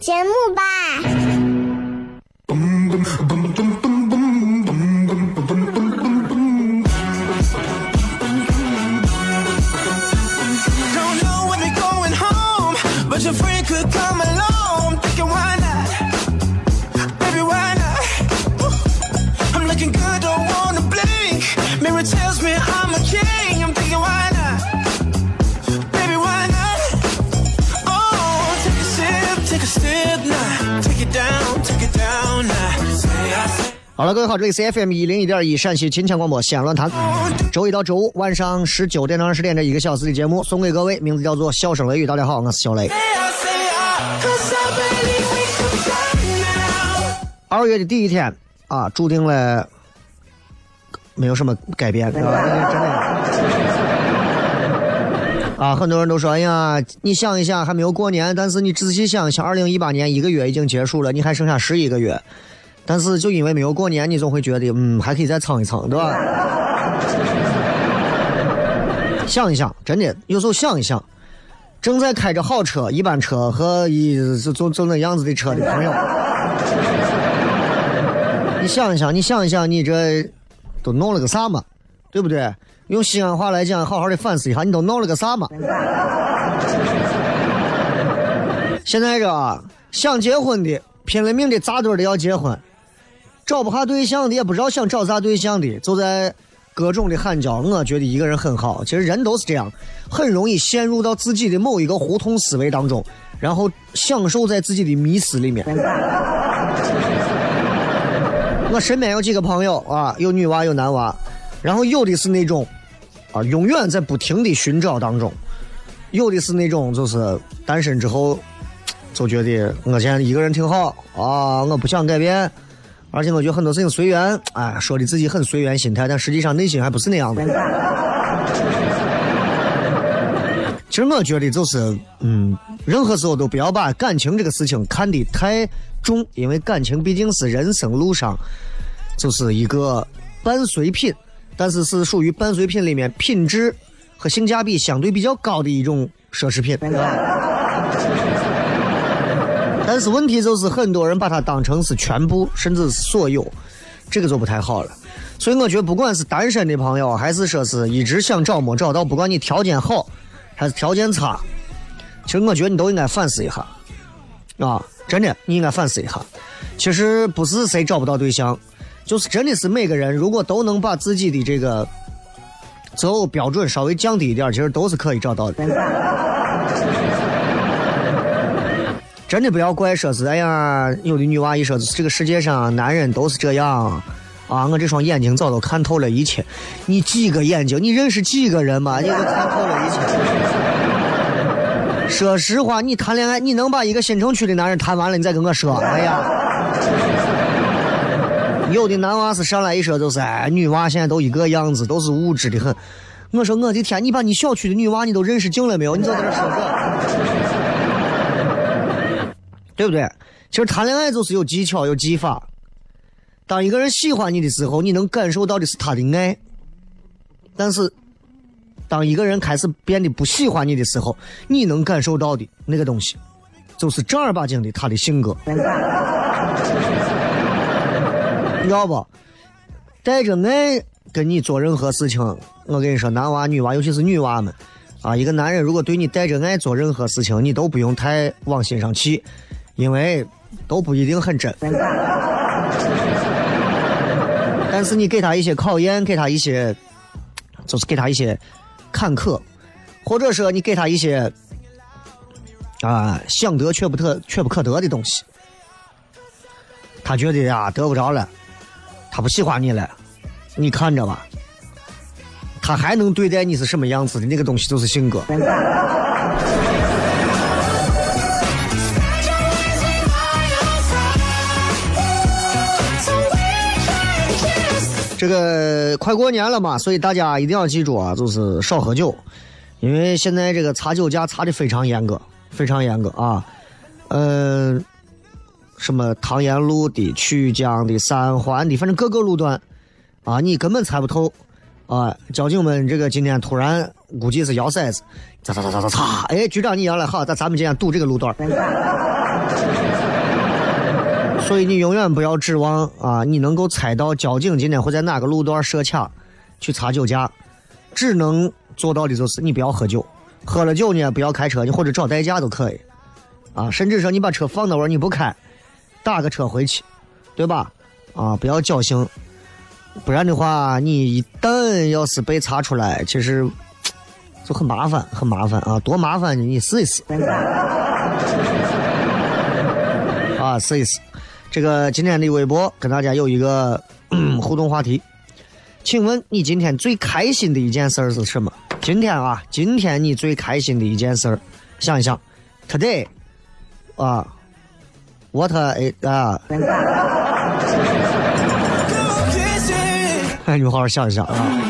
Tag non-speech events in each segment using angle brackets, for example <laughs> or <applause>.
节目吧。好了，各位好，这里是 FM 一零一点一陕西秦腔广播西安论坛，周一到周五晚上十九点到二十点这一个小时的节目送给各位，名字叫做《笑声雷雨》。大家好，我是小雷。二月的第一天啊，注定了没有什么改变，真的。啊，很多人都说，哎呀，你想一想，还没有过年，但是你仔细想想，二零一八年一个月已经结束了，你还剩下十一个月。但是就因为没有过年，你总会觉得，嗯，还可以再蹭一蹭，对吧？<laughs> 想一想，真的，有时候想一想，正在开着好车、一般车和一就就就那样子的车的朋友，<laughs> 你想一想，你想一想，你这都弄了个啥嘛？对不对？用西安话来讲，好好的反思一下，你都弄了个啥嘛？<laughs> 现在这想结婚的，拼了命的扎堆的要结婚。找不下对象的，也不知道想找啥对象的，就在各种的喊叫。我觉得一个人很好，其实人都是这样，很容易陷入到自己的某一个胡同思维当中，然后享受在自己的迷思里面。我身边有几个朋友啊，有女娃有男娃，然后有的是那种啊，永远在不停的寻找当中，有的是那种就是单身之后就觉得我现在一个人挺好啊，我不想改变。而且我觉得很多事情随缘，哎，说的自己很随缘心态，但实际上内心还不是那样的。其实我觉得就是，嗯，任何时候都不要把感情这个事情看得太重，因为感情毕竟是人生路上就是一个伴随品，但是是属于伴随品里面品质和性价比相对比较高的一种奢侈品。但是问题就是，很多人把它当成是全部，甚至是所有，这个就不太好了。所以我觉得，不管是单身的朋友，还是说是一直想找没找到，不管你条件好还是条件差，其实我觉得你都应该反思一下啊！真的，你应该反思一下。其实不是谁找不到对象，就是真的是每个人如果都能把自己的这个择偶标准稍微降低一点，其实都是可以找到的。<laughs> 真的不要怪说是哎呀，有的女娃一说这个世界上男人都是这样啊！我这双眼睛早都看透了一切。你几个眼睛？你认识几个人嘛？<laughs> 你都看透了一切。说实话，你谈恋爱，你能把一个新城区的男人谈完了，你再跟我说？<laughs> 哎呀，有的男娃是上来一说就是哎，女娃现在都一个样子，都是物质的很。我说我的天，你把你小区的女娃你都认识净了没有？你就在这说这。对不对？其实谈恋爱就是有技巧、有技法。当一个人喜欢你的时候，你能感受到的是他的爱。但是，当一个人开始变得不喜欢你的时候，你能感受到的那个东西，就是正儿八经的他的性格。你知道不？带着爱跟你做任何事情，我跟你说，男娃女娃，尤其是女娃们，啊，一个男人如果对你带着爱做任何事情，你都不用太往心上去，因为都不一定很真。<laughs> 但是你给他一些考验，给他一些，就是给他一些坎坷，或者说你给他一些啊想得却不得却不可得的东西，他觉得呀得不着了，他不喜欢你了，你看着吧，他还能对待你是什么样子的那个东西就是性格。这个快过年了嘛，所以大家一定要记住啊，就是少喝酒，因为现在这个查酒驾查的非常严格，非常严格啊。嗯，什么唐延路的、曲江的、三环的，反正各个路段啊，你根本猜不透啊。交警们这个今天突然估计是摇骰子，擦擦擦擦擦擦，哎，局长你摇了，好，那咱们今天堵这个路段。所以你永远不要指望啊，你能够猜到交警今天会在哪个路段设卡去查酒驾，只能做到的就是你不要喝酒，喝了酒呢不要开车，你或者找代驾都可以，啊，甚至说你把车放那会儿你不开，打个车回去，对吧？啊，不要侥幸，不然的话你一旦要是被查出来，其实就很麻烦，很麻烦啊，多麻烦呢？你试一试，啊，试一试。这个今天的微博跟大家有一个互动话题，请问你今天最开心的一件事儿是什么？今天啊，今天你最开心的一件事儿想一想，today，啊，what a 啊，<laughs> 哎，你们好好想一想啊。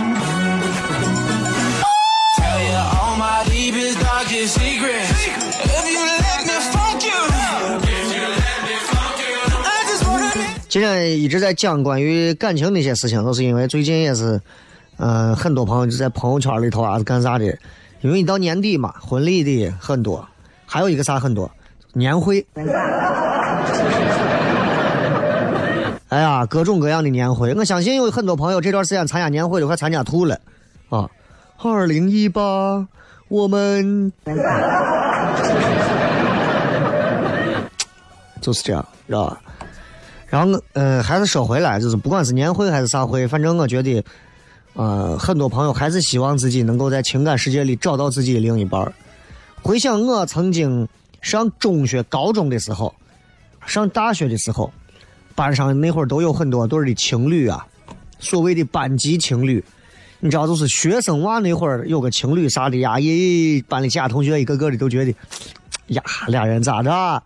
今天一直在讲关于感情的一些事情，都是因为最近也是，嗯，很多朋友就在朋友圈里头啊是干啥的？因为一到年底嘛，婚礼的很多，还有一个啥很多，年会。哎呀，各种各样的年会，我相信有很多朋友这段时间参加年会都快参加吐了啊！二零一八，我们 <laughs> 就是这样，知道吧？然后，呃，还是说回来，就是不管是年会还是啥会，反正我觉得，呃，很多朋友还是希望自己能够在情感世界里找到自己的另一半回想我曾经上中学、高中的时候，上大学的时候，班上那会儿都有很多对的情侣啊，所谓的班级情侣，你知道，就是学生娃那会儿有个情侣啥的呀，咦，班里其他同学一个个的都觉得，呀，俩人咋的？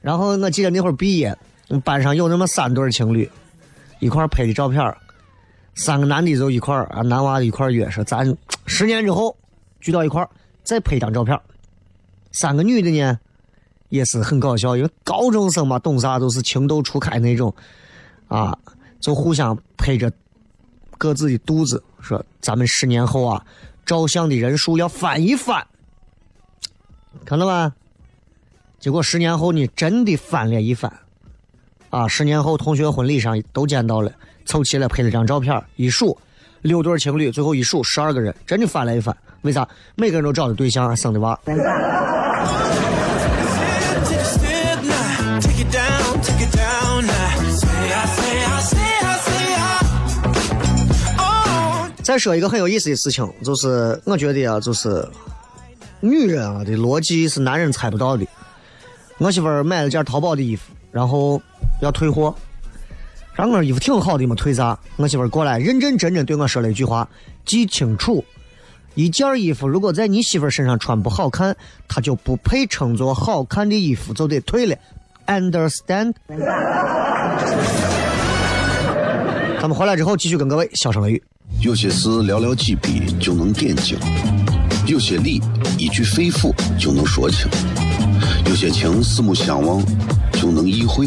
然后我记得那会儿毕业。班上有那么三对情侣，一块拍的照片三个男的就一块啊，男娃一块约说咱十年之后聚到一块再拍张照片三个女的呢也是很搞笑，因为高中生嘛，懂啥都是情窦初开那种啊，就互相拍着各自的肚子，说咱们十年后啊，照相的人数要翻一翻，看到吧？结果十年后呢，真的翻了一番。啊！十年后同学婚礼上都见到了，凑齐了拍了张照片，一数六对情侣，最后一数十二个人，真的翻了一翻。为啥？每个人都找的对象，生的娃。再说一个很有意思的事情，就是我觉得啊，就是女人啊的逻辑是男人猜不到的。我媳妇儿买了件淘宝的衣服，然后。要退货，然后我衣服挺好的嘛，退啥？我媳妇过来认认真真对我说了一句话：记清楚，一件衣服如果在你媳妇身上穿不好看，它就不配称作好看的衣服，就得退了。Understand？他们回来之后继续跟各位小声语。有些事寥寥几笔就能点睛，有些理一句肺腑就能说清，有些情四目相望就能意会。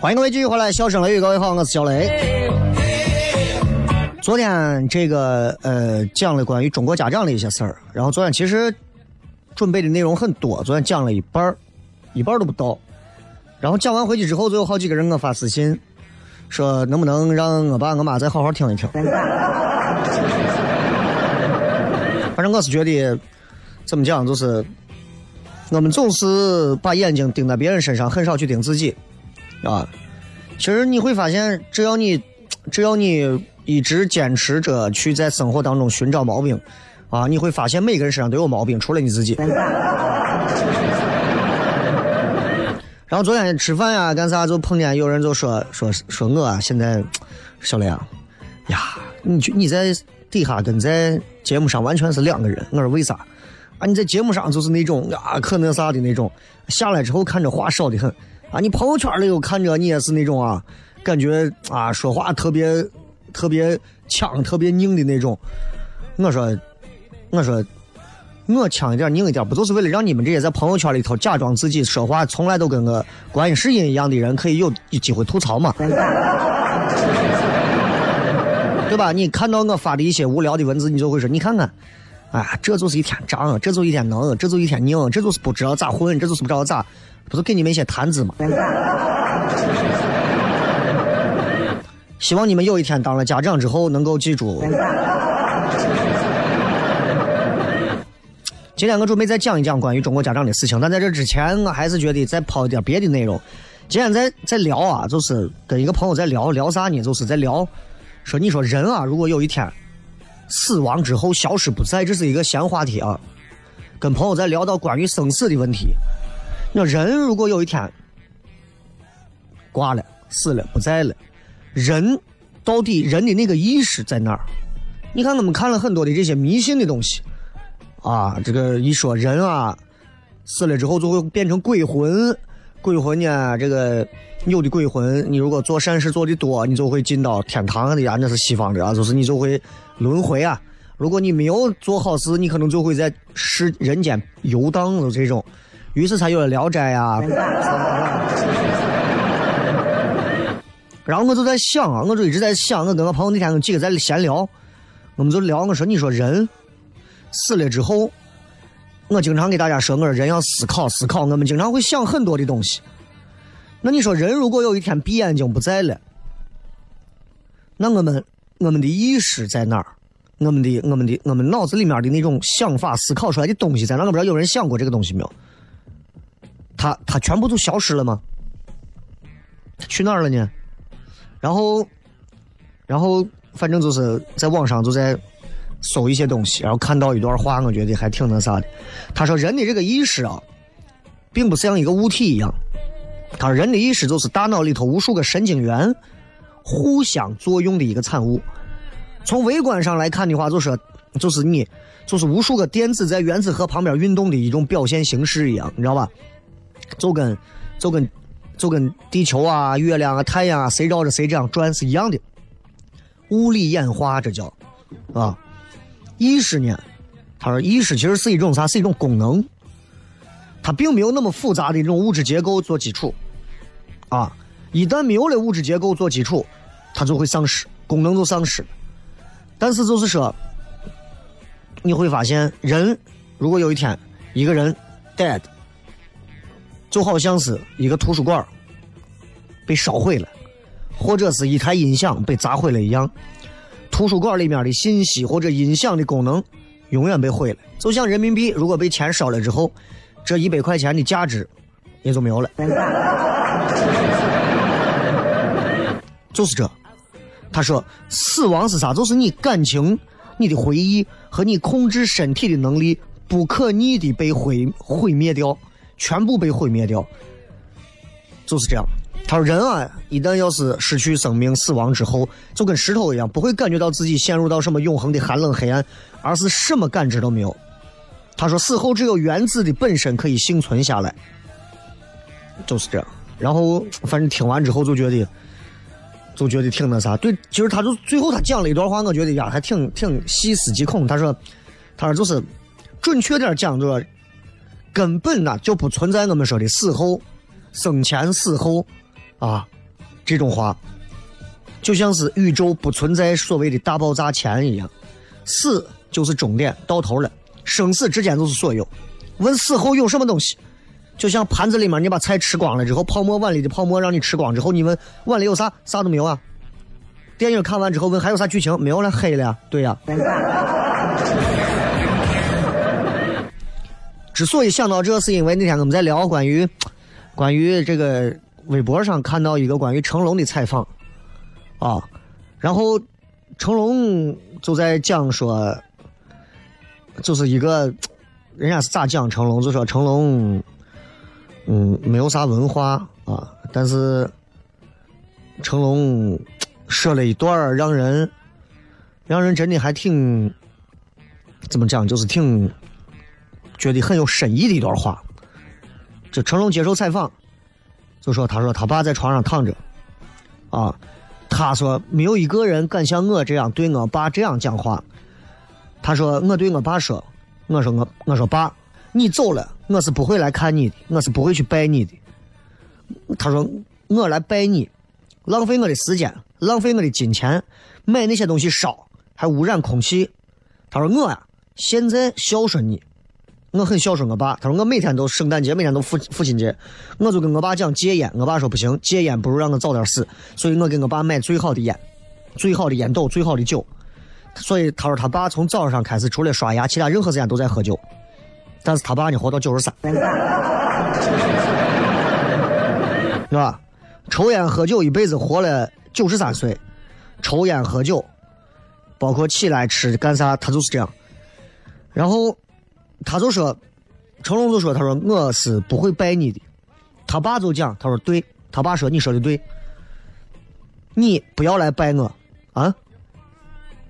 欢迎各位继续回来，笑声雷雨，各位好，我是小雷。昨天这个呃讲了关于中国家长的一些事儿，然后昨天其实准备的内容很多，昨天讲了一半儿，一半儿都不到。然后讲完回去之后，就有好几个人给我发私信，说能不能让我爸我妈再好好听一听。反正我是觉得怎么讲，就是我们总是把眼睛盯在别人身上，很少去盯自己。啊，其实你会发现，只要你只要你一直坚持着去在生活当中寻找毛病，啊，你会发现每个人身上都有毛病，除了你自己。<laughs> 然后昨天吃饭呀，干啥就碰见有人就说说说我啊，现在小雷啊，呀，你就你在底下跟在节目上完全是两个人。我说为啥？啊，你在节目上就是那种啊可那啥的那种，下来之后看着话少的很。啊，你朋友圈里头看着你也是那种啊，感觉啊说话特别特别呛、特别拧的那种。我说，我说，我呛一点、拧一点，不就是为了让你们这些在朋友圈里头假装自己说话从来都跟个观音世音一样的人可以有机会吐槽嘛？<laughs> 对吧？你看到我发的一些无聊的文字，你就会说，你看看，哎，这就是一天胀，这就一天能，这就一天拧，这就是不知道咋混，这就是不知道咋。不是给你们一些谈资吗？希望你们有一天当了家长之后能够记住。今天我准备再讲一讲关于中国家长的事情，但在这之前，我还是觉得再抛一点别的内容。今天在在聊啊，就是跟一个朋友在聊聊啥呢？就是在聊，说你说人啊，如果有一天死亡之后消失不在，这是一个闲话题啊。跟朋友在聊到关于生死的问题。那人如果有一天挂了、死了、不在了，人到底人的那个意识在哪儿？你看，我们看了很多的这些迷信的东西啊，这个一说人啊死了之后就会变成鬼魂，鬼魂呢，这个有的鬼魂，你如果做善事做的多，你就会进到天堂的呀，那是西方的啊，就是你就会轮回啊。如果你没有做好事，你可能就会在世人间游荡，就这种。于是才有了《聊斋》啊。<laughs> 然后我就在想啊，我就一直在想，我跟我朋友那天几个在闲聊，我们就聊，我说你说人死了之后，我经常给大家说，我说人要思考思考，我们经常会想很多的东西。那你说人如果有一天闭眼睛不在了，那我们我们的意识在哪儿？我们的我们的我们脑子里面的那种想法思考出来的东西在哪？我不知道有人想过这个东西没有？他他全部都消失了吗？去哪儿了呢？然后，然后反正就是在网上就在搜一些东西，然后看到一段话，我觉得还挺那啥的。他说人的这个意识啊，并不像一个物体一样。他说人的意识就是大脑里头无数个神经元互相作用的一个产物。从微观上来看的话，就是就是你，就是无数个电子在原子核旁边运动的一种表现形式一样，你知道吧？就跟就跟就跟地球啊、月亮啊、太阳啊，谁绕着谁这样转是一样的。物理演化，这叫啊。意识呢？他说意识其实是一种啥？是一种功能，它并没有那么复杂的这种物质结构做基础啊。一旦没有了物质结构做基础，它就会丧失功能，就丧失。但是就是说，你会发现，人如果有一天一个人 dead，就好像是一个图书馆被烧毁了，或者是一台音响被砸毁了一样。图书馆里面的信息或者音响的功能永远被毁了，就像人民币如果被钱烧了之后，这一百块钱的价值也就没有了。就是这，他说死亡是啥？就是你感情、你的回忆和你控制身体的能力不可逆的被毁毁灭掉，全部被毁灭掉，就是这样。他说人啊，一旦要是失去生命、死亡之后，就跟石头一样，不会感觉到自己陷入到什么永恒的寒冷黑暗，而是什么感知都没有。他说死后只有原子的本身可以幸存下来，就是这样。然后反正听完之后就觉得。就觉得挺那啥，对，其实他就最后他讲了一段话，我觉得呀还挺挺细思极恐。他说，他说就是准确点讲，就是，根本呢就不存在我们说的死后、生前死后啊这种话，就像是宇宙不存在所谓的大爆炸前一样，死就是终点，到头了，生死之间就是所有。问死后有什么东西？就像盘子里面，你把菜吃光了之后，泡沫碗里的泡沫让你吃光之后，你问碗里有啥？啥都没有啊。电影看完之后问还有啥剧情？没有了，黑了呀。对呀。之所以想到这，是因为那天我们在聊关于关于这个微博上看到一个关于成龙的采访啊，然后成龙就在讲说，就是一个人家是咋讲成龙，就说成龙。嗯，没有啥文化啊，但是成龙说了一段让人让人真的还挺怎么讲，就是挺觉得很有深意的一段话。就成龙接受采访，就说他说他爸在床上躺着啊，他说没有一个人敢像我这样对我爸这样讲话。他说我对我爸说，我说我我说爸。你走了，我是不会来看你的，我是不会去拜你的。他说我来拜你，浪费我的时间，浪费我的金钱，买那些东西烧，还污染空气。他说我呀，现在孝顺你，我很孝顺我爸。他说我每天都圣诞节，每天都父父亲节，我就跟我爸讲戒烟，我爸说不行，戒烟不如让我早点死，所以我给我爸买最好的烟，最好的烟斗，最好的酒。所以他说他爸从早上开始，除了刷牙，其他任何时间都在喝酒。但是他爸呢，活到九十三，是吧？抽烟喝酒一辈子活了九十三岁，抽烟喝酒，包括起来吃干啥，他就是这样。然后他就说，成龙就说：“他说我是不会拜你的。”他爸就讲：“他说对，他爸说你说的对，你不要来拜我啊！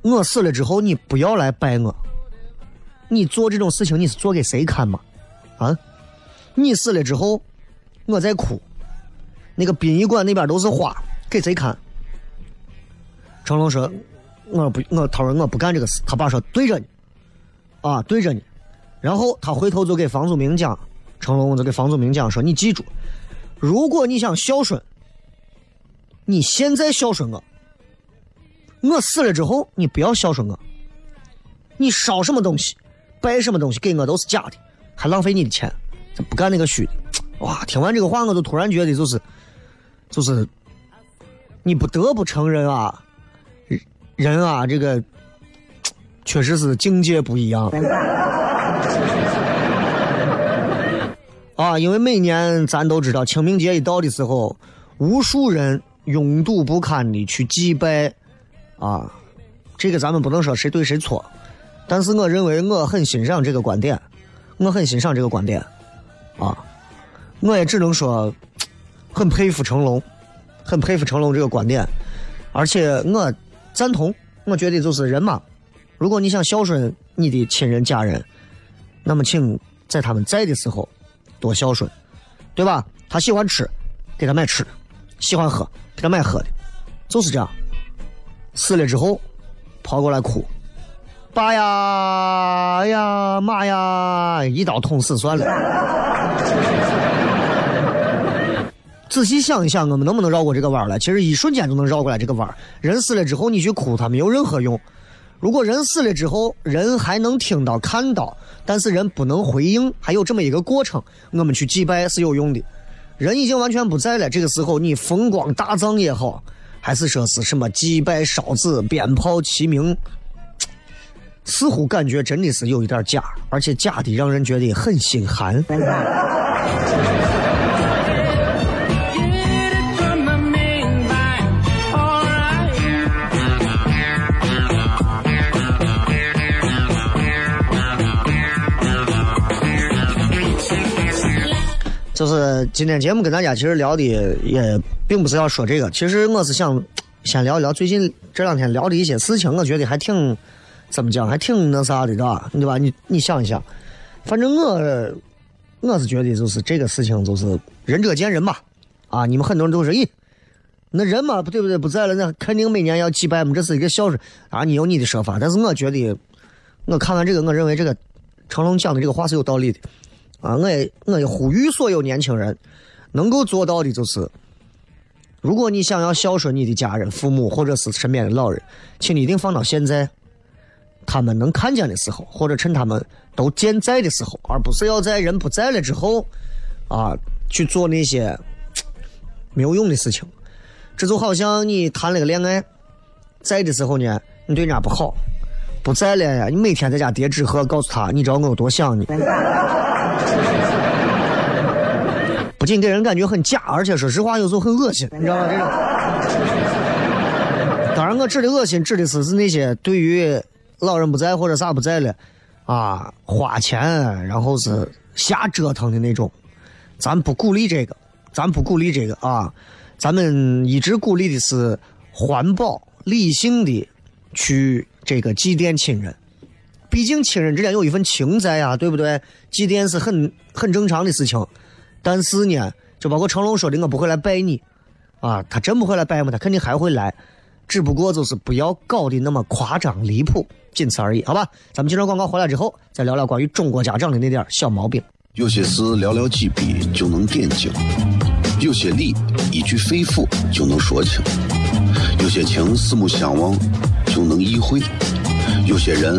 我死了之后，你不要来拜我。”你做这种事情，你是做给谁看嘛？啊！你死了之后，我在哭，那个殡仪馆那边都是花，给谁看？成龙说：“我不，我他说我不干这个事。”他爸说：“对着你，啊，对着你。”然后他回头就给房祖名讲，成龙就给房祖名讲说：“你记住，如果你想孝顺，你现在孝顺我，我死了之后你不要孝顺我，你烧什么东西？”拜什么东西给我都是假的，还浪费你的钱，不干那个虚的。哇！听完这个话，我就突然觉得就是，就是，你不得不承认啊，人啊，这个确实是境界不一样。<laughs> 啊，因为每年咱都知道清明节一到的时候，无数人拥堵不堪的去祭拜，啊，这个咱们不能说谁对谁错。但是我认为我很欣赏这个观点，我很欣赏这个观点，啊，我也只能说很佩服成龙，很佩服成龙这个观点，而且我赞同，我觉得就是人嘛，如果你想孝顺你的亲人家人，那么请在他们在的时候多孝顺，对吧？他喜欢吃，给他买吃的；喜欢喝，给他买喝的，就是这样。死了之后，跑过来哭，爸呀，哎呀，妈呀，一刀捅死算了。仔细想一想，我们能不能绕过这个弯来？其实一瞬间就能绕过来这个弯。人死了之后，你去哭他没有任何用。如果人死了之后，人还能听到、看到，但是人不能回应，还有这么一个过程，我们去祭拜是有用的。人已经完全不在了，这个时候你风光大葬也好，还是说是什么祭拜、烧纸、鞭炮、齐鸣，<tsk> 似乎感觉真的是有一点假，而且假的让人觉得很心寒。就是今天节目跟大家其实聊的也并不是要说这个，其实我是想 <tsk> 先聊一聊最近这两天聊的一些事情，我觉得还挺怎么讲，还挺那啥的，对吧？对吧？你你想一想，反正我我是觉得就是这个事情就是仁者见仁吧，啊，你们很多人都说，咦，那人嘛，不对不对，不在了，那肯定每年要祭拜嘛，这是一个孝顺啊，你有你的说法，但是我觉得我看完这个，我认为这个成龙讲的这个话是有道理的。啊，我也我也呼吁所有年轻人，能够做到的就是，如果你想要孝顺你的家人、父母或者是身边的老人，请你一定放到现在，他们能看见的时候，或者趁他们都健在的时候，而不是要在人不在了之后，啊，去做那些没有用的事情。这就好像你谈了个恋爱，在的时候呢，你对人家不好；不在了呀，你每天在家叠纸鹤，告诉他，你知道我有多想你。不仅给人感觉很假，而且说实话有时候很恶心，你知道吗？这个。当然，我指的恶心指的是是那些对于老人不在或者啥不在了，啊，花钱然后是瞎折腾的那种，咱不鼓励这个，咱不鼓励这个啊，咱们一直鼓励的是环保、理性的去这个祭奠亲人。毕竟亲人之间有一份情在呀，对不对？祭奠是很很正常的事情。但是呢，就包括成龙说的，我不会来拜你，啊，他真不会来拜吗？他肯定还会来，只不过就是不要搞的那么夸张离谱，仅此而已，好吧？咱们接着广告回来之后，再聊聊关于中国家长的那点小毛病。有些事寥寥几笔就能点睛，有些理一句肺腑就能说清，有些情四目相望就能意会，有些人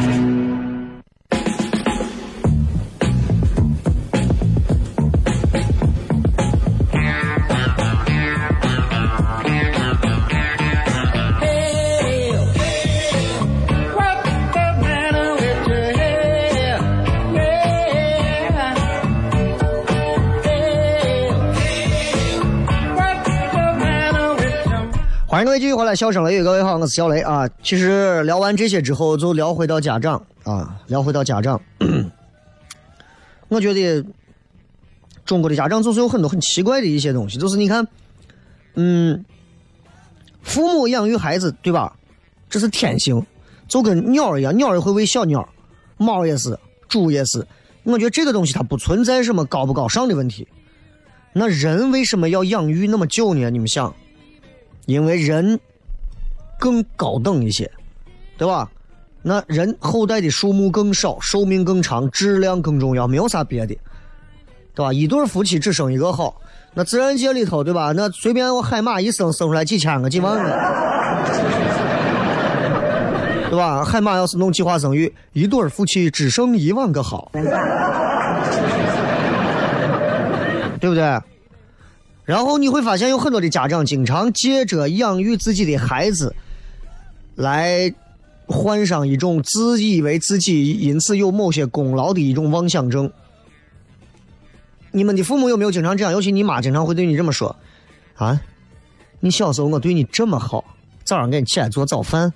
迎各位继续回来，笑声雷雨，各位好，我是小雷啊。其实聊完这些之后，就聊回到家长啊，聊回到家长。<clears throat> 我觉得中国的家长总是有很多很奇怪的一些东西，就是你看，嗯，父母养育孩子，对吧？这是天性，就跟鸟一样，鸟也会喂小鸟，猫也是，猪也是，我觉得这个东西它不存在什么高不高尚的问题。那人为什么要养育那么久呢？你们想，因为人更高等一些，对吧？那人后代的数目更少，寿命更长，质量更重要，没有啥别的，对吧？一对夫妻只生一个好，那自然界里头，对吧？那随便我海马一生生出来几千个、几万个，<laughs> 对吧？海马要是弄计划生育，一对夫妻只生一万个好。对不对？然后你会发现有很多的家长经常借着养育自己的孩子，来患上一种自以为自己因此有某些功劳的一种妄想症。你们的父母有没有经常这样？尤其你妈经常会对你这么说：“啊，你小时候我对你这么好，早上给你起来做早饭，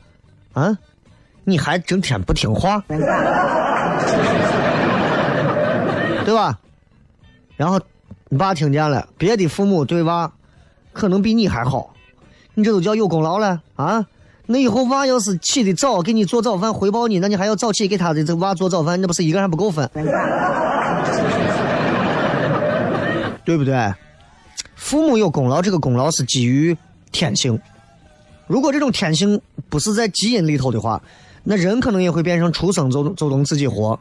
啊，你还整天不听话，对吧？”然后。你爸听见了，别的父母对娃可能比你还好，你这都叫有功劳了啊！那以后娃要是起的早，给你做早饭回报你，那你还要早起给他的这娃做早饭，那不是一个人不够分？<laughs> 对不对？父母有功劳，这个功劳是基于天性。如果这种天性不是在基因里头的话，那人可能也会变成出生就就能自己活，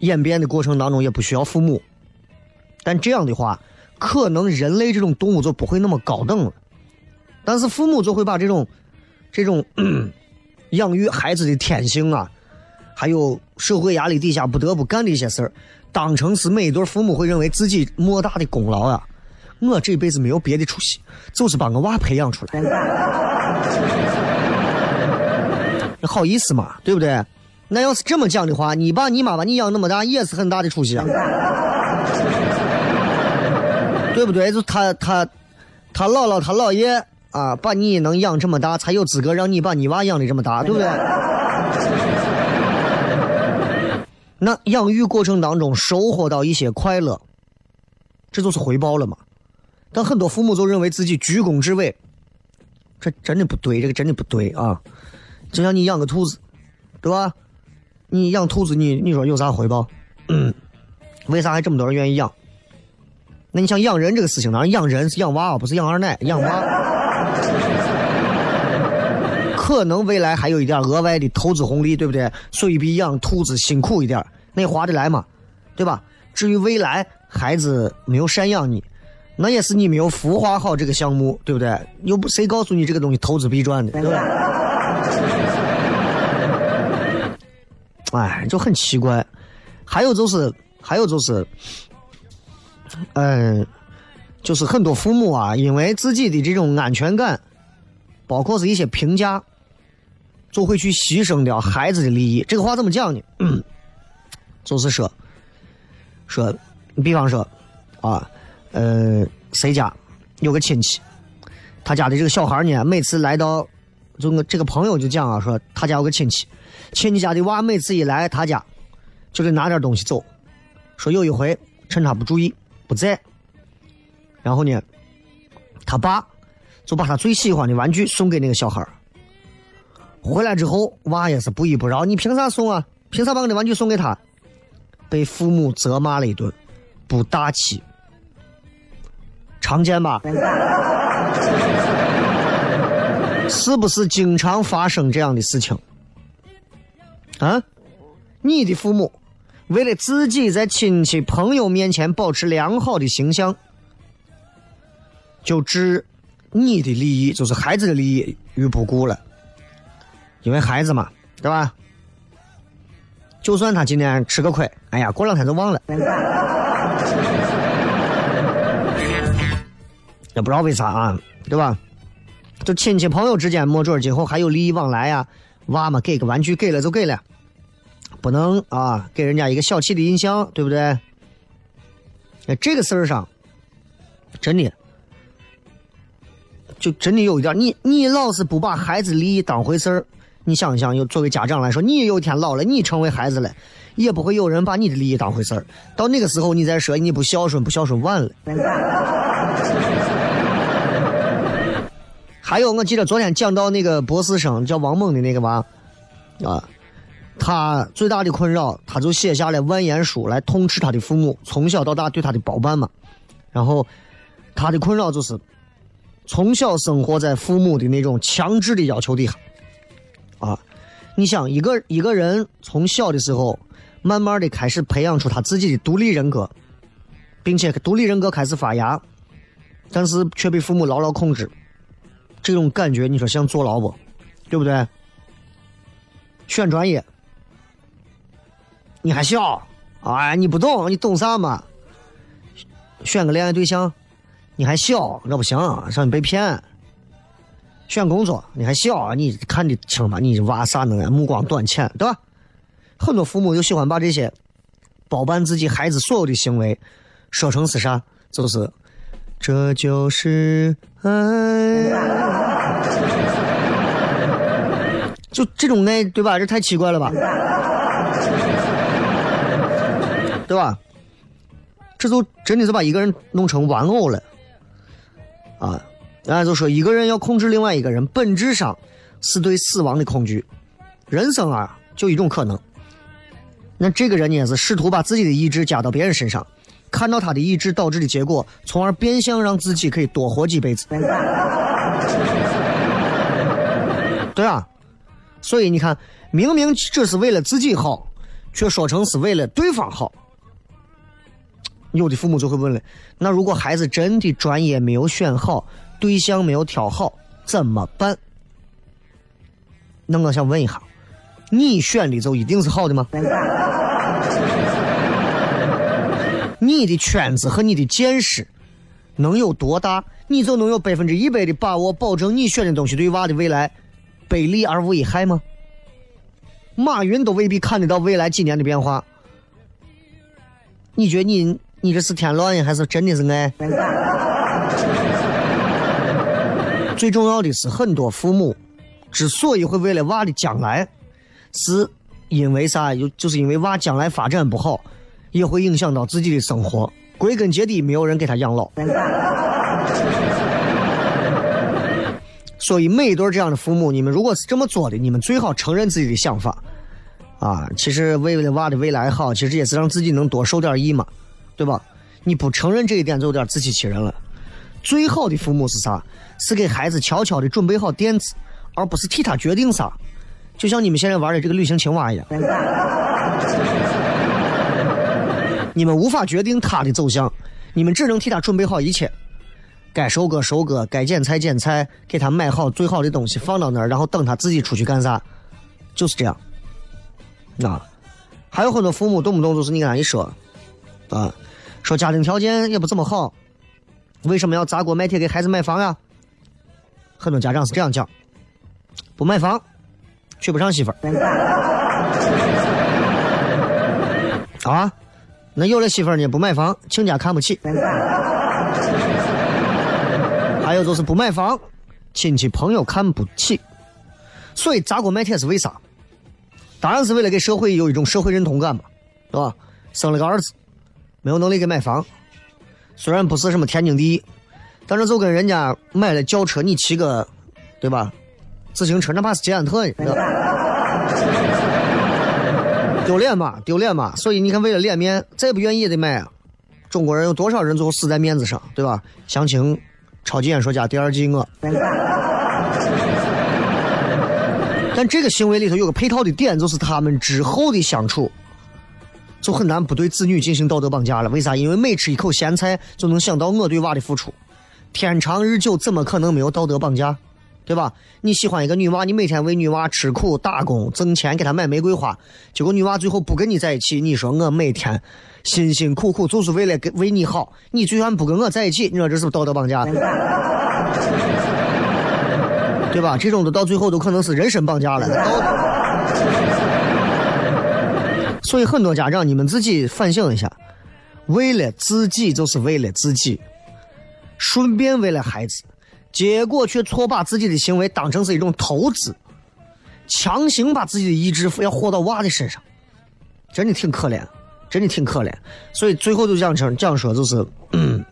演变的过程当中也不需要父母。但这样的话，可能人类这种动物就不会那么高等了。但是父母就会把这种、这种 <clears throat> 养育孩子的天性啊，还有社会压力底下不得不干的一些事儿，当成是每一对父母会认为自己莫大的功劳啊。我这辈子没有别的出息，就是把我娃培养出来。<laughs> 好意思嘛，对不对？<laughs> 那要是这么讲的话，你爸你妈把你养那么大，也是很大的出息啊。对不对？就他他他姥姥他姥爷啊，把你能养这么大，才有资格让你把你娃养的这么大，对不对？<laughs> 那养育过程当中收获到一些快乐，这就是回报了嘛？但很多父母就认为自己居功至伟，这真的不对，这个真的不对啊！就像你养个兔子，对吧？你养兔子，你你说有啥回报？为啥还这么多人愿意养？你想养人这个事情，当然养人是养娃，不是养二奶，养娃。<laughs> 可能未来还有一点额外的投资红利，对不对？所以比养兔子辛苦一点，那划得来嘛？对吧？至于未来孩子没有赡养你，那也是你没有孵化好这个项目，对不对？又不谁告诉你这个东西投资必赚的，对吧？<laughs> 哎，就很奇怪。还有就是，还有就是。嗯，就是很多父母啊，因为自己的这种安全感，包括是一些评价，就会去牺牲掉孩子的利益。这个话怎么讲呢？就是说，说，比方说，啊，呃，谁家有个亲戚，他家的这个小孩呢，每次来到，就我这个朋友就讲啊，说他家有个亲戚，亲戚家的娃每次一来他家，就得拿点东西走。说有一回趁他不注意。不在，然后呢，他爸就把他最喜欢的玩具送给那个小孩回来之后，娃也是不依不饶，你凭啥送啊？凭啥把我的玩具送给他？被父母责骂了一顿，不大气，常见吧？是不是经常发生这样的事情？啊，你的父母？为了自己在亲戚朋友面前保持良好的形象，就置你的利益，就是孩子的利益于不顾了。因为孩子嘛，对吧？就算他今天吃个亏，哎呀，过两天就忘了。也不知道为啥啊，对吧？就亲戚朋友之间，没准今后还有利益往来呀。娃嘛，给个玩具，给了就给了。不能啊，给人家一个小气的印象，对不对？在这个事儿上，真的，就真的有一点，你你老是不把孩子利益当回事儿，你想一想，有作为家长来说，你有一天老了，你成为孩子了，也不会有人把你的利益当回事儿。到那个时候，你再说你不孝顺，不孝顺晚了。还有，我记得昨天讲到那个博士生叫王猛的那个娃，啊。他最大的困扰，他就写下了万言书来痛斥他的父母从小到大对他的包办嘛。然后他的困扰就是从小生活在父母的那种强制的要求底下。啊，你想一个一个人从小的时候，慢慢的开始培养出他自己的独立人格，并且独立人格开始发芽，但是却被父母牢牢控制，这种感觉你说像坐牢不？对不对？选专业。你还小，哎，你不懂，你懂啥嘛？选个恋爱对象，你还小，那不行，让你被骗。选工作，你还小，你看得清吗？你娃啥能目光短浅，对吧？很多父母就喜欢把这些包办自己孩子所有的行为说成是啥？就是这就是爱，就这种爱，对吧？这太奇怪了吧？对吧？这就真的是把一个人弄成玩偶了啊！家就说一个人要控制另外一个人，本质上是对死亡的恐惧。人生啊，就一种可能。那这个人呢，是试图把自己的意志加到别人身上，看到他的意志导致的结果，从而变相让自己可以多活几辈子。<laughs> 对啊，所以你看，明明只是为了自己好，却说成是为了对方好。有的父母就会问了：那如果孩子真的专业没有选好，对象没有挑好，怎么办？那我想问一下，你选的就一定是好的吗？你的圈子和你的见识能有多大，你就能有百分之一百的把握，保证你选的东西对娃的未来百利而无一害吗？马云都未必看得到未来几年的变化，你觉得你？你这是添乱呀，还是真的是爱？<laughs> 最重要的是，很多父母之所以会为了娃的将来，是因为啥？就就是因为娃将来发展不好，也会影响到自己的生活。归根结底，没有人给他养老。<laughs> 所以，每一对这样的父母，你们如果是这么做的，你们最好承认自己的想法。啊，其实为了娃的未来好，其实也是让自己能多受点益嘛。对吧？你不承认这一点，就有点自欺欺人了。最好的父母是啥？是给孩子悄悄的准备好垫子，而不是替他决定啥。就像你们现在玩的这个旅行青蛙一样，你们无法决定他的走向，你们只能替他准备好一切。该收割收割，该捡菜捡菜，给他买好最好的东西放到那儿，然后等他自己出去干啥，就是这样。啊，还有很多父母动不动就是你跟他一说。啊，说家庭条件也不怎么好，为什么要砸锅卖铁给孩子买房呀？很多家长是这样讲：不买房，娶不上媳妇儿。啊，那有了媳妇儿呢，不买房，亲家看不起。还有就是不买房，亲戚朋友看不起。所以砸锅卖铁是为啥？当然是为了给社会有一种社会认同感嘛，对吧？生了个儿子。没有能力给买房，虽然不是什么天经地义，但是就跟人家买了轿车，你骑个，对吧？自行车哪怕是捷安特呢，<laughs> 丢脸嘛，丢脸嘛。所以你看，为了脸面，再不愿意也得买啊。中国人有多少人最后死在面子上，对吧？详情《超级演说家》第二季我。<laughs> 但这个行为里头有个配套的点，就是他们之后的相处。就很难不对子女进行道德绑架了。为啥？因为每吃一口咸菜，就能想到我对娃的付出。天长日久，怎么可能没有道德绑架？对吧？你喜欢一个女娃，你每天为女娃吃苦打工挣钱，给她买玫瑰花，结果女娃最后不跟你在一起，你说我每天辛辛苦苦就是为了给为你好，你居然不跟我在一起，你说这是不是道德绑架？<laughs> 对吧？这种的到最后都可能是人身绑架了。所以很多家长，你们自己反省一下，为了自己就是为了自己，顺便为了孩子，结果却错把自己的行为当成是一种投资，强行把自己的意志要活到娃的身上，真的挺可怜，真的挺可怜。所以最后就讲成讲说，就是嗯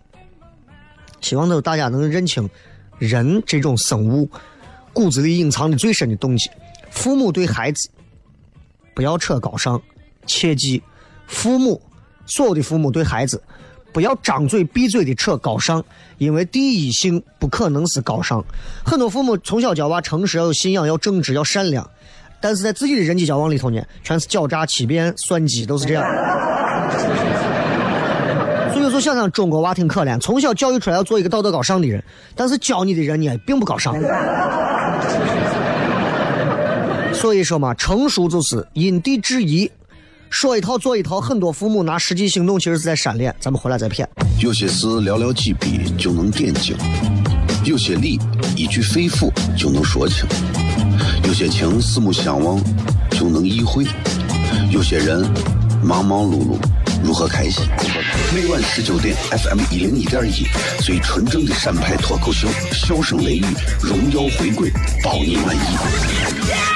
希望都大家能认清人这种生物骨子里隐藏的最深的动机，父母对孩子。不要扯高尚，切记，父母所有的父母对孩子不要张嘴闭嘴的扯高尚，因为第一性不可能是高尚。很多父母从小教娃诚实，要有信仰，要正直，要善良，但是在自己的人际交往里头呢，全是狡诈、欺骗、算计，都是这样。<laughs> 所以说想想，中国娃挺可怜，从小教育出来要做一个道德高尚的人，但是教你的人呢，并不高尚。<laughs> 所以说嘛，成熟就是因地制宜，说一套做一套。很多父母拿实际行动，其实是在闪脸。咱们回来再骗。有些事寥寥几笔就能点睛，有些理一句肺腑就能说清，有些情四目相望就能意会，有些人忙忙碌碌如何开心？每晚十九点，FM 一零一点一，最纯正的陕派脱口秀，笑声雷雨，荣耀回归，包你满意。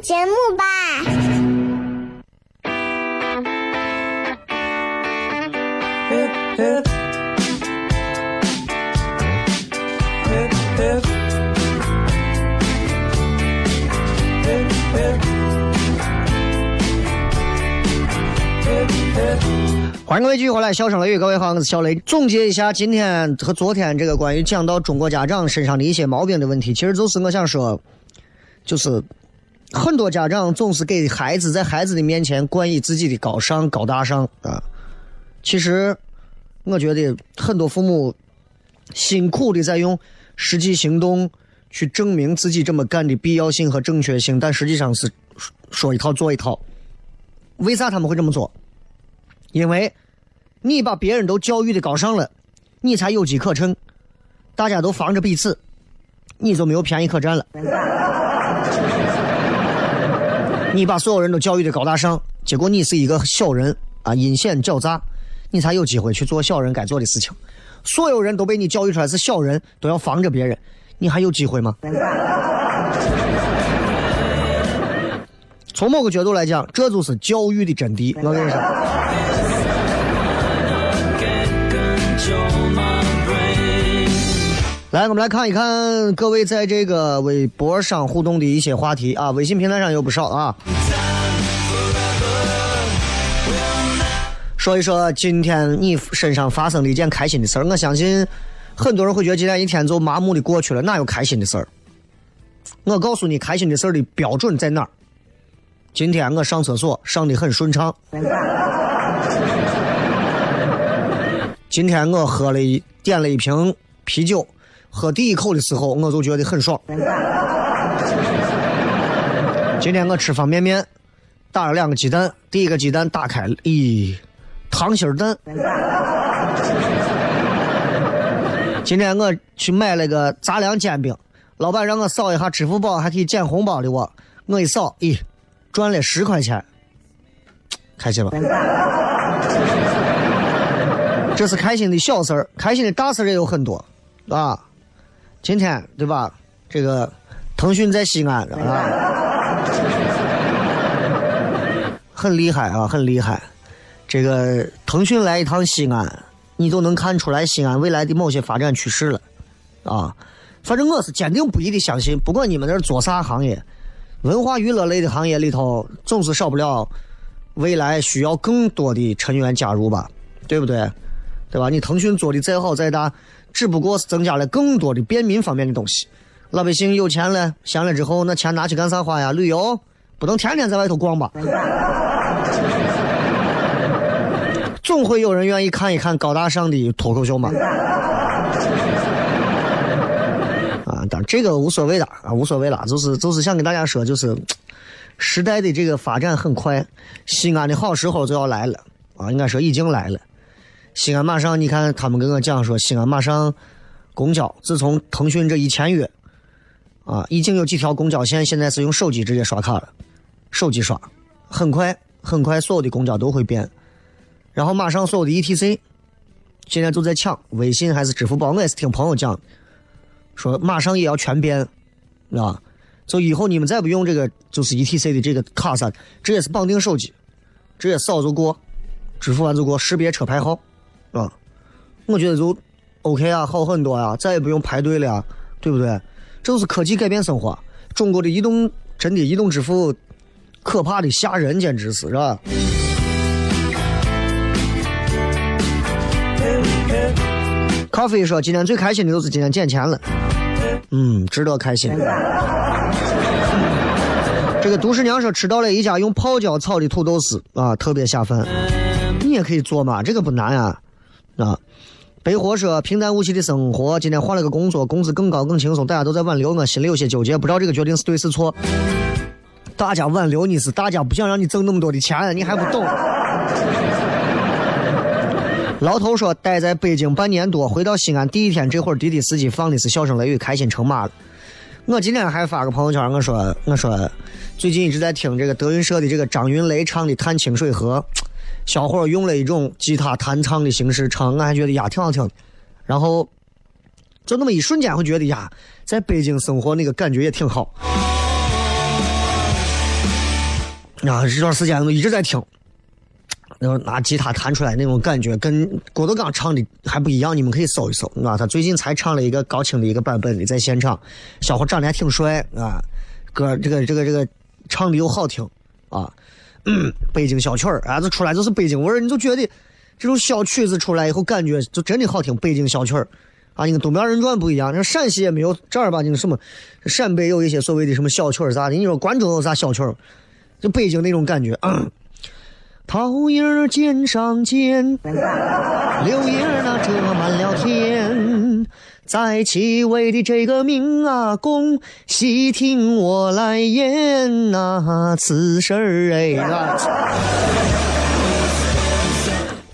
节目吧。欢迎各位继续回来，笑声雷雨，各位好，我是小雷。总结一下今天和昨天这个关于讲到中国家长身上的一些毛病的问题，其实就是我想说，就是。很多家长总是给孩子在孩子的面前冠以自己的高尚、高大上啊。其实，我觉得很多父母辛苦的在用实际行动去证明自己这么干的必要性和正确性，但实际上是说一套做一套。为啥他们会这么做？因为你把别人都教育的高尚了，你才有机可乘。大家都防着彼此，你就没有便宜可占了。你把所有人都教育的高大上，结果你是一个小人啊，阴险狡诈，你才有机会去做小人该做的事情。所有人都被你教育出来是小人，都要防着别人，你还有机会吗？<laughs> 从某个角度来讲，这就是教育的真谛。我跟你说。来，我们来看一看各位在这个微博上互动的一些话题啊，微信平台上有不少啊。说一说今天你身上发生的一件开心的事儿。我相信很多人会觉得今天一天就麻木的过去了，哪有开心的事儿？我告诉你，开心的事儿的标准在哪儿？今天我上厕所上的很顺畅。今天我喝了一点了一瓶啤酒。喝第一口的时候，我就觉得很爽。今天我吃方便面，打了两个鸡蛋，第一个鸡蛋打开，咦，溏心蛋。今天我去买了个杂粮煎饼，老板让我扫一下支付宝，还可以捡红包的我，我一扫，咦，赚了十块钱，开心吧？这是开心的小事儿，开心的大事儿也有很多，啊。今天对吧？这个腾讯在西安啊，很厉害啊，很厉害。这个腾讯来一趟西安，你都能看出来西安未来的某些发展趋势了啊。反正我是坚定不移的相信，不管你们那儿做啥行业，文化娱乐类的行业里头，总是少不了未来需要更多的成员加入吧，对不对？对吧？你腾讯做的再好再大。只不过是增加了更多的便民方面的东西，老百姓有钱了，闲了之后，那钱拿去干啥花呀？旅游，不能天天在外头逛吧？<laughs> 总会有人愿意看一看高大上的脱口秀嘛。啊，但这个无所谓的啊，无所谓了，就是就是想跟大家说，就是时代的这个发展很快，西安的好时候就要来了啊，应该说已经来了。西安马上，你看他们跟我讲说，西安马上公交，自从腾讯这一签约，啊，已经有几条公交线现在是用手机直接刷卡了，手机刷，很快很快所有的公交都会变，然后马上所有的 ETC，现在都在抢微信还是支付宝，我也是听朋友讲。说马上也要全变，啊，就以后你们再不用这个就是 E T C 的这个卡啥，直接是绑定手机，直接扫就过，支付完就过，识别车牌号，啊，我觉得就 OK 啊，好很多呀，再也不用排队了呀，对不对？这就是科技改变生活，中国的移动真的移动支付可怕的吓人，简直是是吧？咖啡说今天最开心的就是今天捡钱了。嗯，值得开心。这个都市娘说吃到了一家用泡椒炒的土豆丝啊，特别下饭。你也可以做嘛，这个不难啊。啊，北火说平淡无奇的生活，今天换了个工作，工资更高更轻松，大家都在挽留我，心里有些纠结，不知道这个决定是对是错。大家挽留你是大家不想让你挣那么多的钱，你还不懂。老头说：“待在北京半年多，回到西安第一天，这会儿滴滴司机放的是笑声雷雨，开心成马了。我今天还发个朋友圈，我说我说最近一直在听这个德云社的这个张云雷唱的《探清水河》，小伙用了一种吉他弹唱的形式唱，我还觉得呀挺好听。然后就那么一瞬间会觉得呀，在北京生活那个感觉也挺好。啊，这段时间我一直在听。”然后拿吉他弹出来那种感觉，跟郭德纲唱的还不一样。你们可以搜一搜，啊，他最近才唱了一个高清的一个版本的，在现场，小伙长得还挺帅啊，歌这个这个这个唱的又好听啊，嗯北京小曲儿啊，这出来就是北京味儿，你就觉得这种小曲子出来以后，感觉就真的好听。北京小曲儿啊，你跟东边人转不一样，那陕西也没有正儿八经什么，陕北有一些所谓的什么小曲儿啥的，你说关中有啥小曲儿？就北京那种感觉。<clears throat> 桃叶儿尖上尖，柳叶儿那遮满了天。在其位的这个明啊公，细听我来言呐，此事儿哎，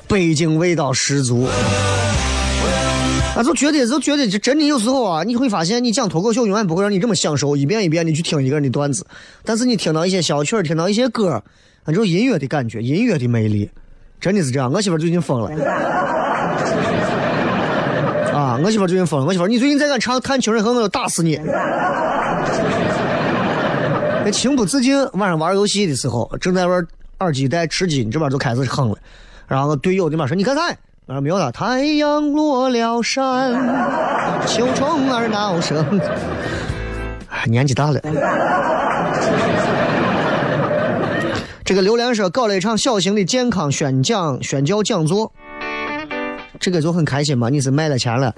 北京味道十足。啊，就觉得就觉得这真的有时候啊，你会发现你讲脱口秀永远不会让你这么享受，一遍一遍的去听一个人的段子，但是你听到一些小曲儿，听到一些歌。那种音乐的感觉，音乐的魅力，真的是这样。我媳妇最近疯了，我媳妇最近疯了。我媳妇，你最近在敢唱《探情人河》，我就打死你！情不自禁，晚上玩游戏的时候，正在玩耳机戴吃鸡，你这边就开始哼了。然后队友那边说：“你干啥？”我说：“没有了。”太阳落了山，秋虫儿闹声。年纪大了。这个榴莲说搞了一场小型的健康宣讲宣教讲座，这个就很开心嘛？你是卖了钱了？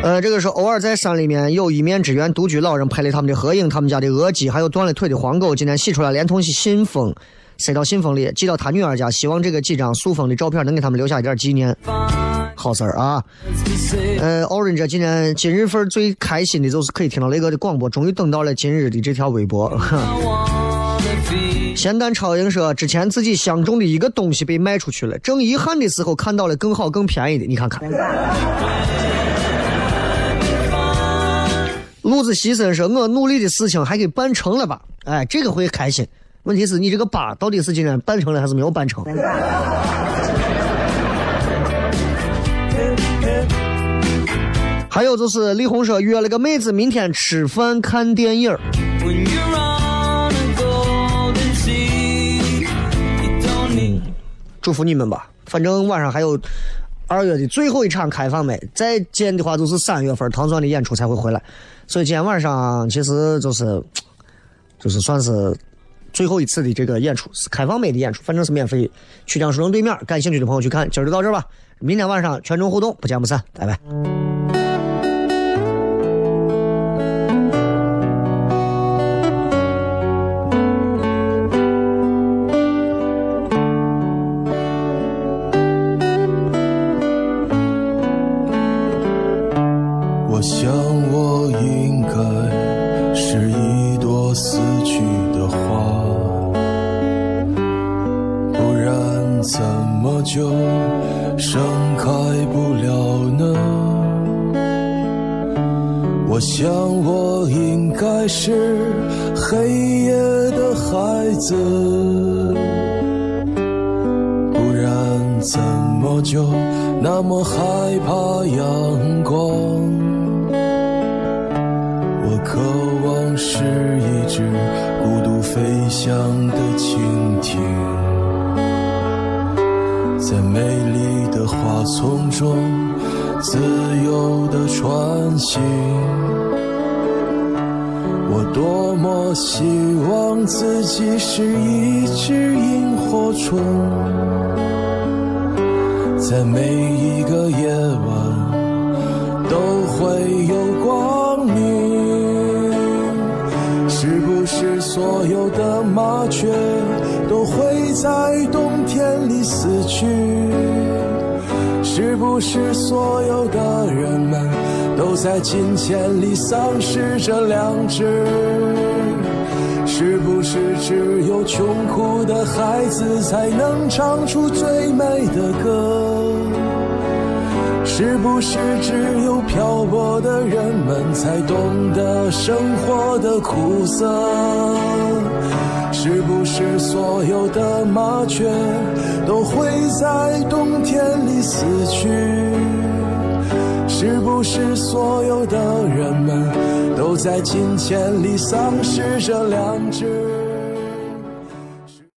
呃，这个是偶尔在山里面有一面之缘，独居老人拍了他们的合影，他们家的鹅鸡还有断了腿的黄狗，今天洗出来，连同信封塞到信封里，寄到他女儿家，希望这个几张塑封的照片能给他们留下一点纪念。好事儿啊！呃，Orange 今天今日份最开心的就是可以听到雷哥的广播，终于等到了今日的这条微博。咸蛋超英说，之前自己相中的一个东西被卖出去了，正遗憾的时候看到了更好更便宜的，你看看。路子西森说，我努力的事情还给办成了吧？哎，这个会开心。问题是你这个疤到底是今天办成了还是没有办成？还有就是李红说约了个妹子明天吃饭看电影祝福你们吧，反正晚上还有二月的最后一场开放麦，再见的话就是三月份唐钻的演出才会回来，所以今天晚上其实就是就是算是最后一次的这个演出是开放麦的演出，反正是免费，曲江书城对面，感兴趣的朋友去看，今儿就到这吧，明天晚上全程互动，不见不散，拜拜。怎么就那么害怕阳光？我渴望是一只孤独飞翔的蜻蜓，在美丽的花丛中自由地穿行。我多么希望自己是一只萤火虫，在每一个夜晚都会有光明。是不是所有的麻雀都会在冬天里死去？是不是所有的人们都在金钱里丧失着良知？是不是只有穷苦的孩子才能唱出最美的歌？是不是只有漂泊的人们才懂得生活的苦涩？是不是所有的麻雀都会在冬天里死去？是不是所有的人们都在金钱里丧失着良知？